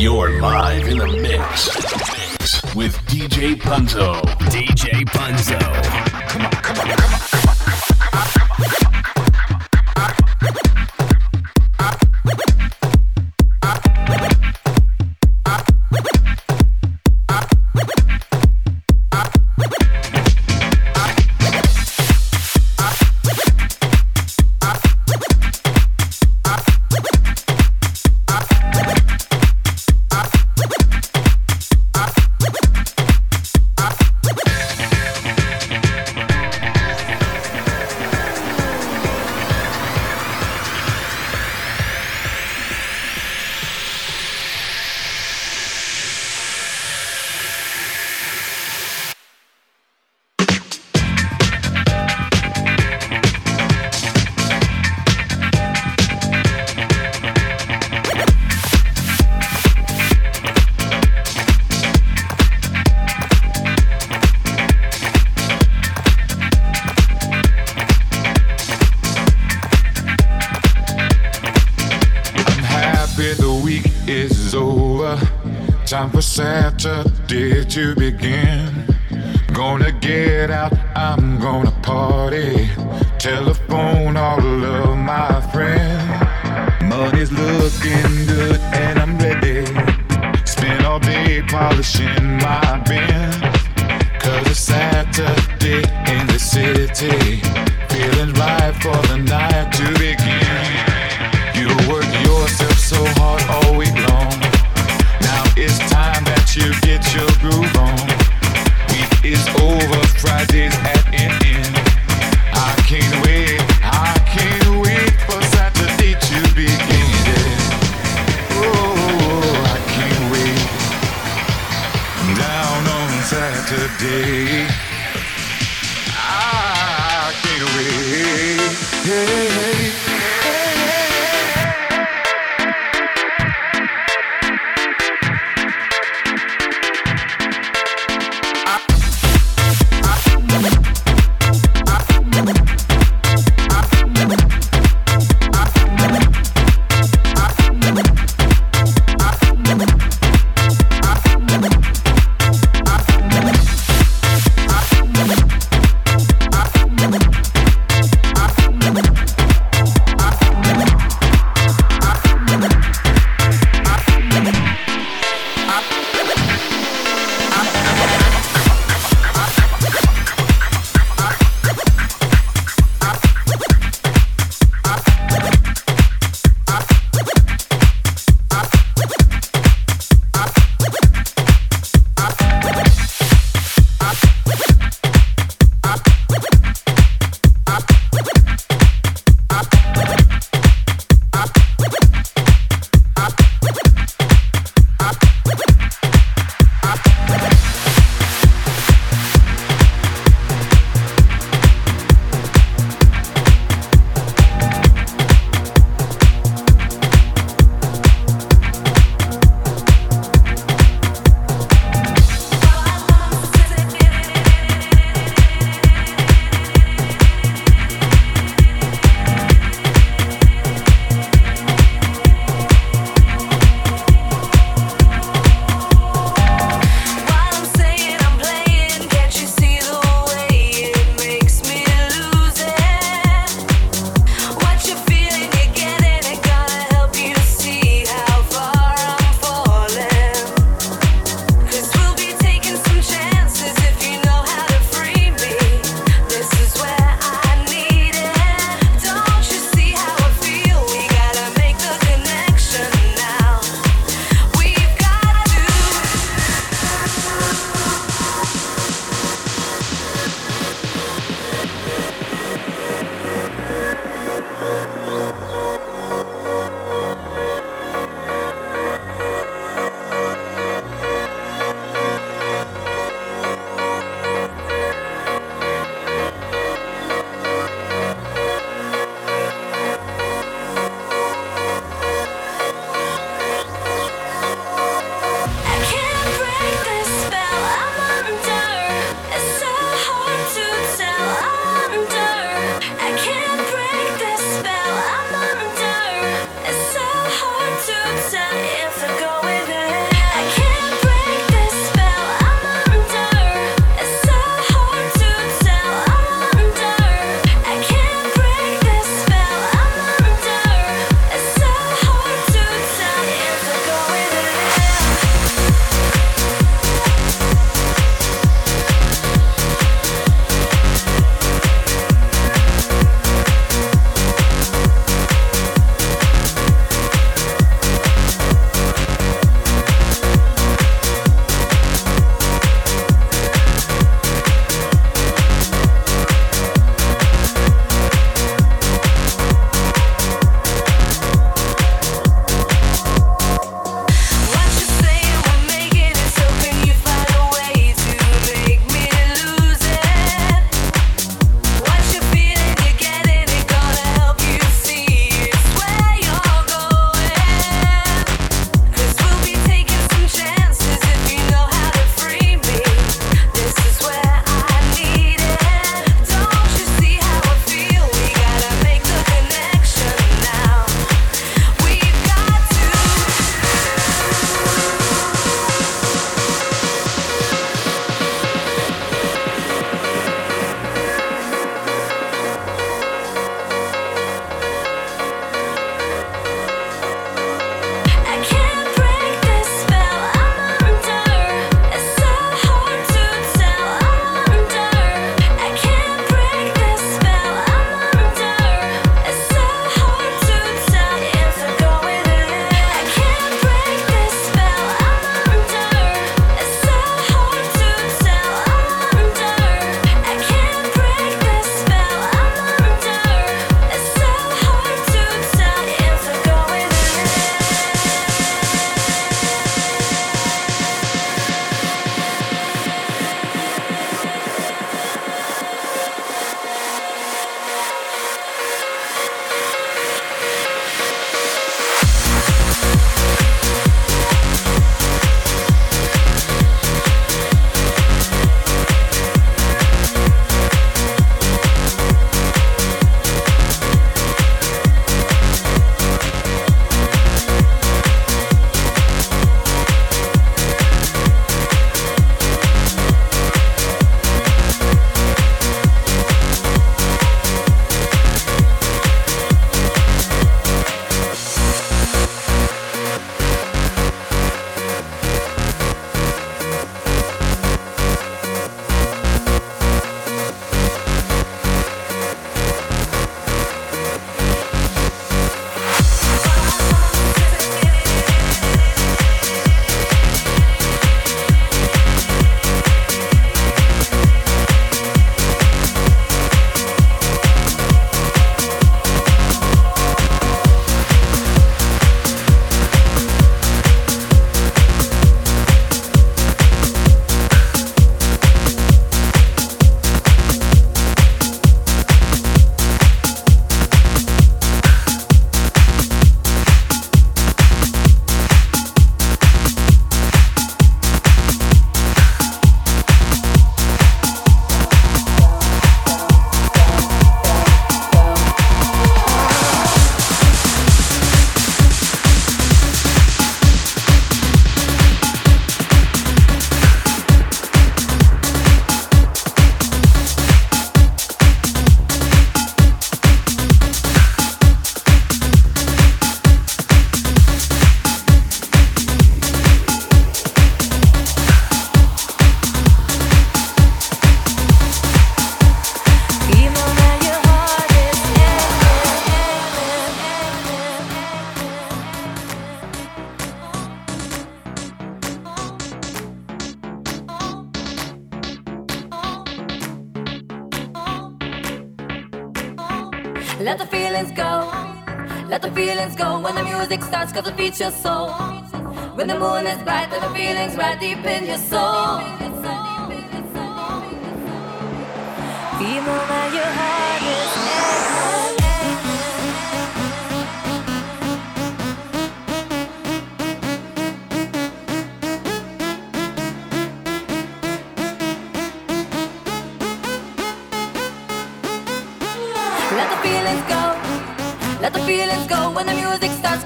You're live in the mix, with DJ Punzo. DJ Punzo. Come on, come on, come on.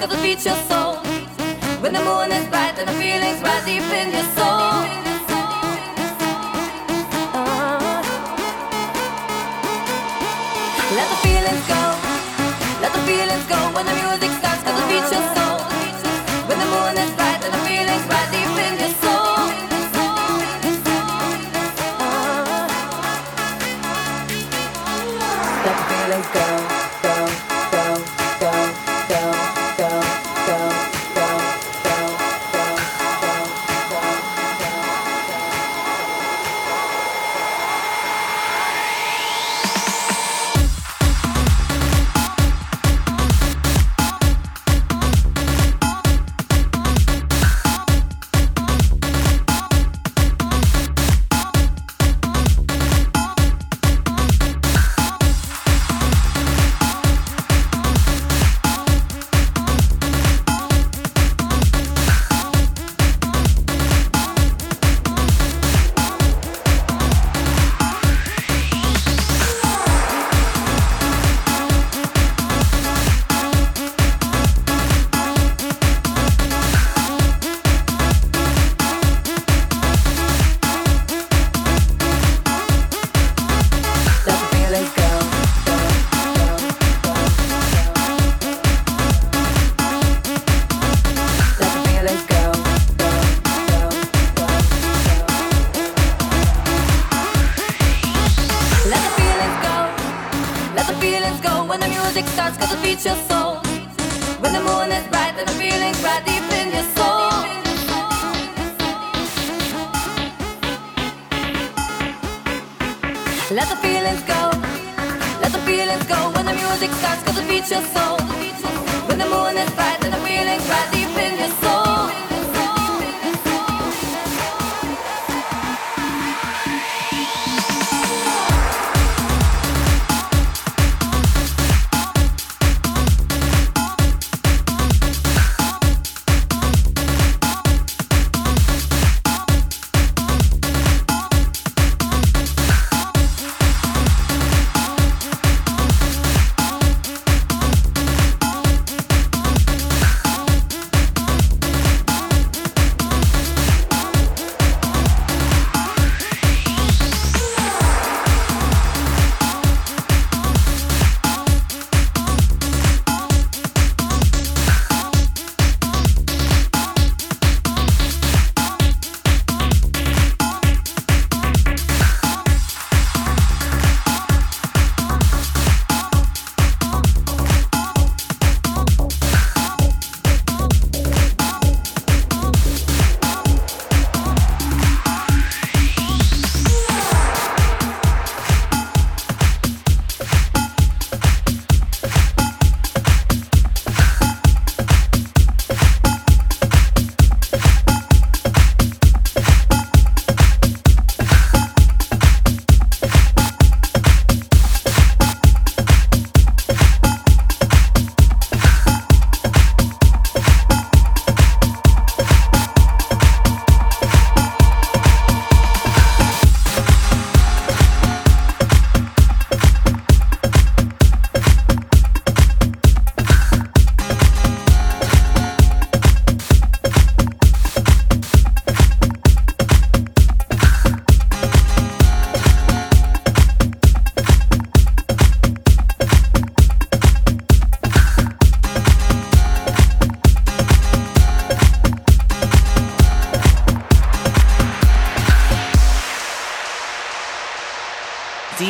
till the beats your soul. When the moon is bright and the feeling's right deep in your soul.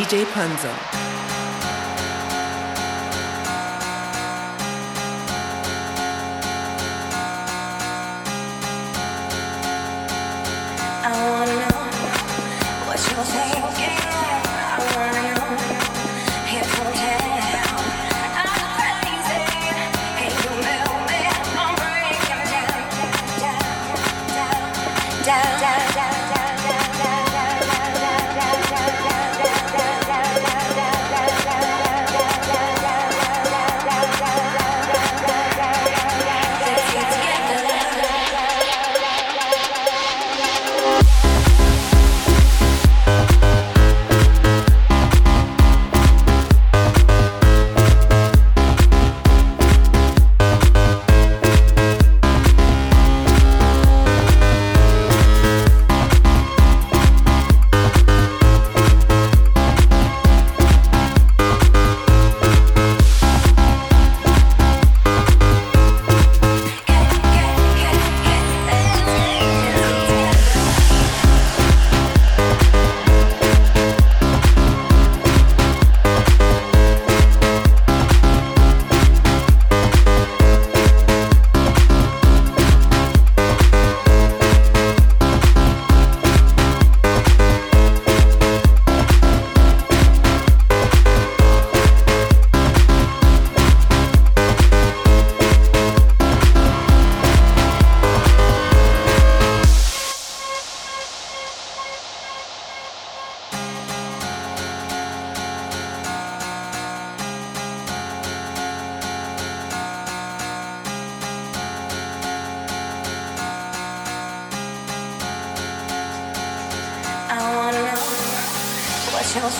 DJ Punzo. My name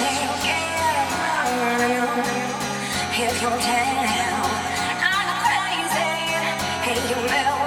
if you want what I want you to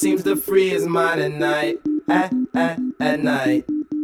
seems to free his mind at night. At, at, at night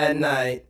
at night.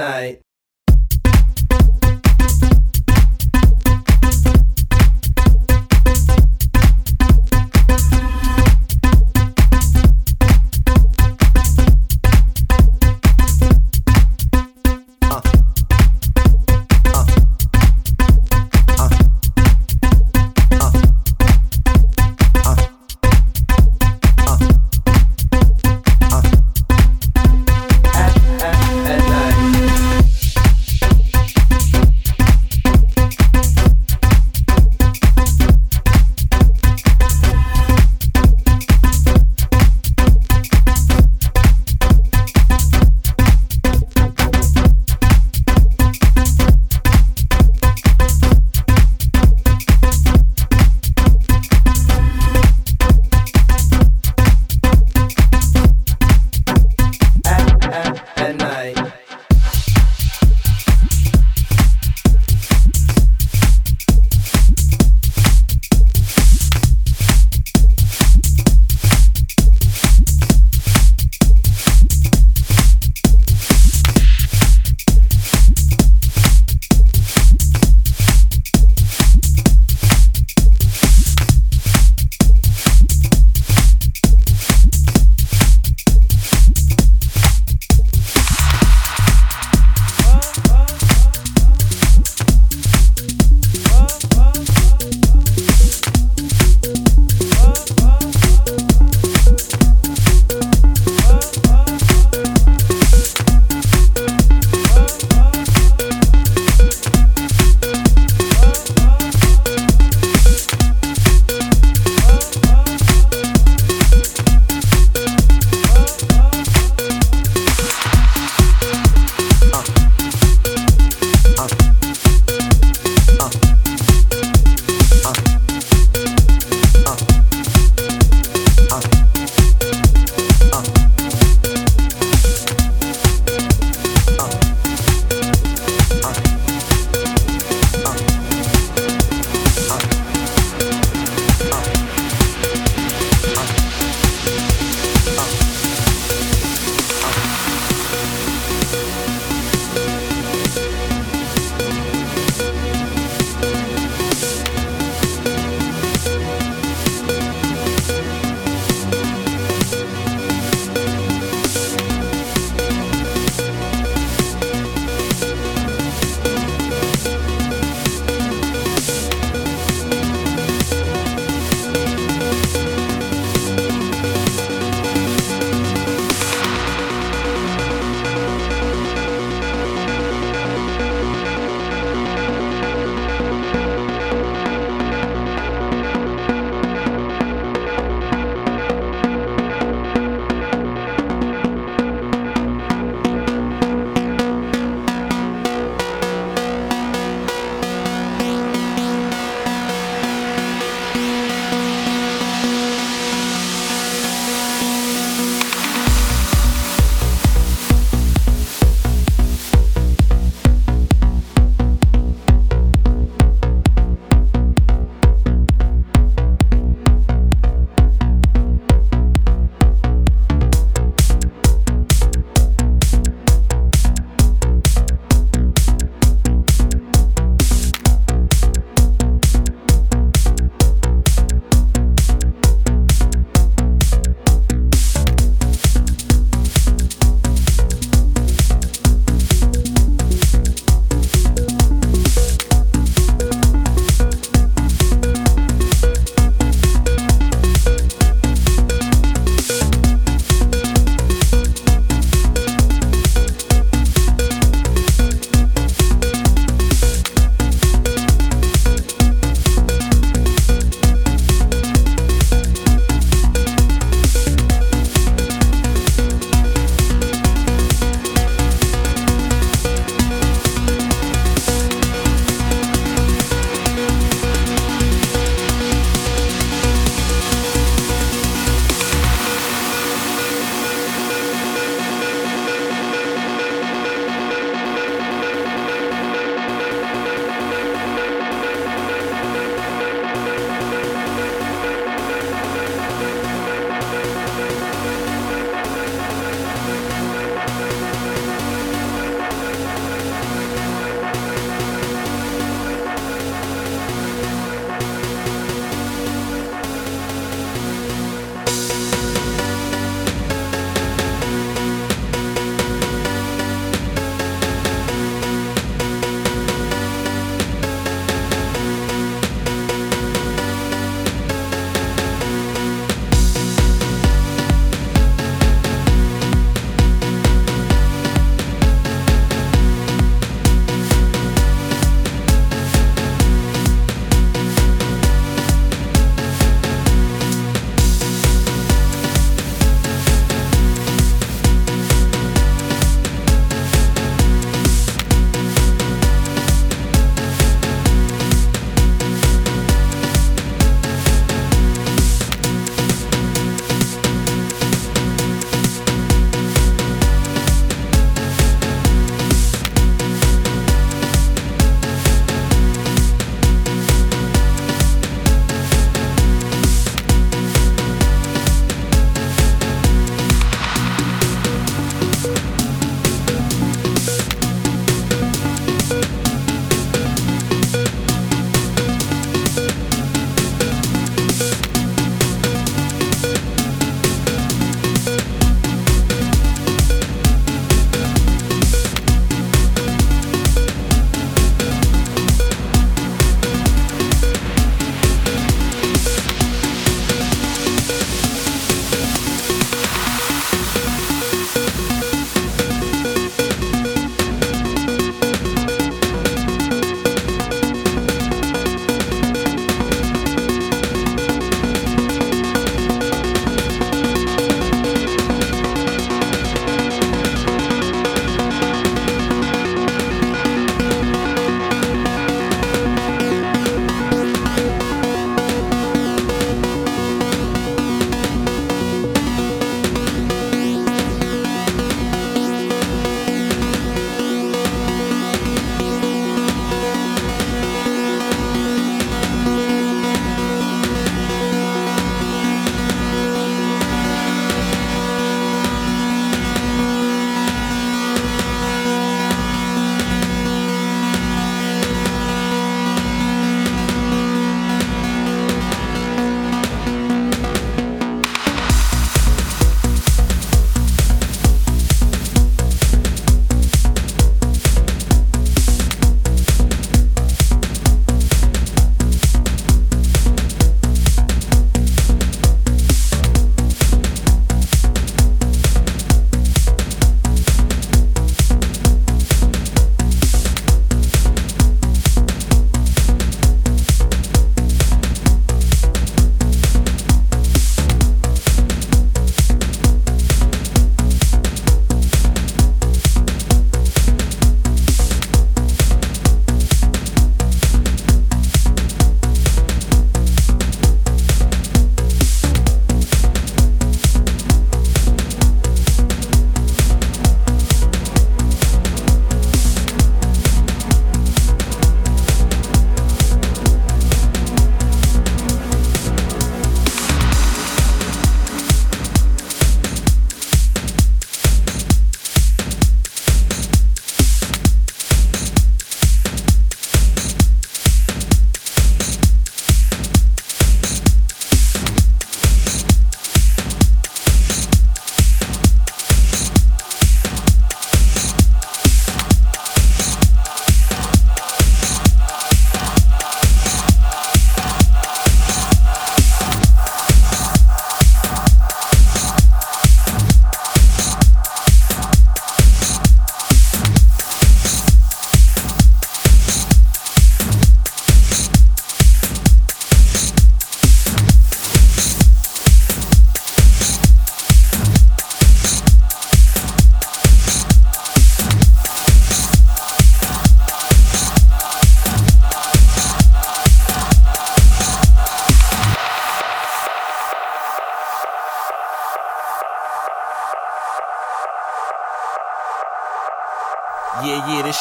night.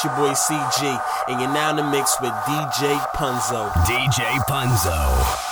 Yeah, your boy CG, and you're now in the mix with DJ Punzo. DJ Punzo.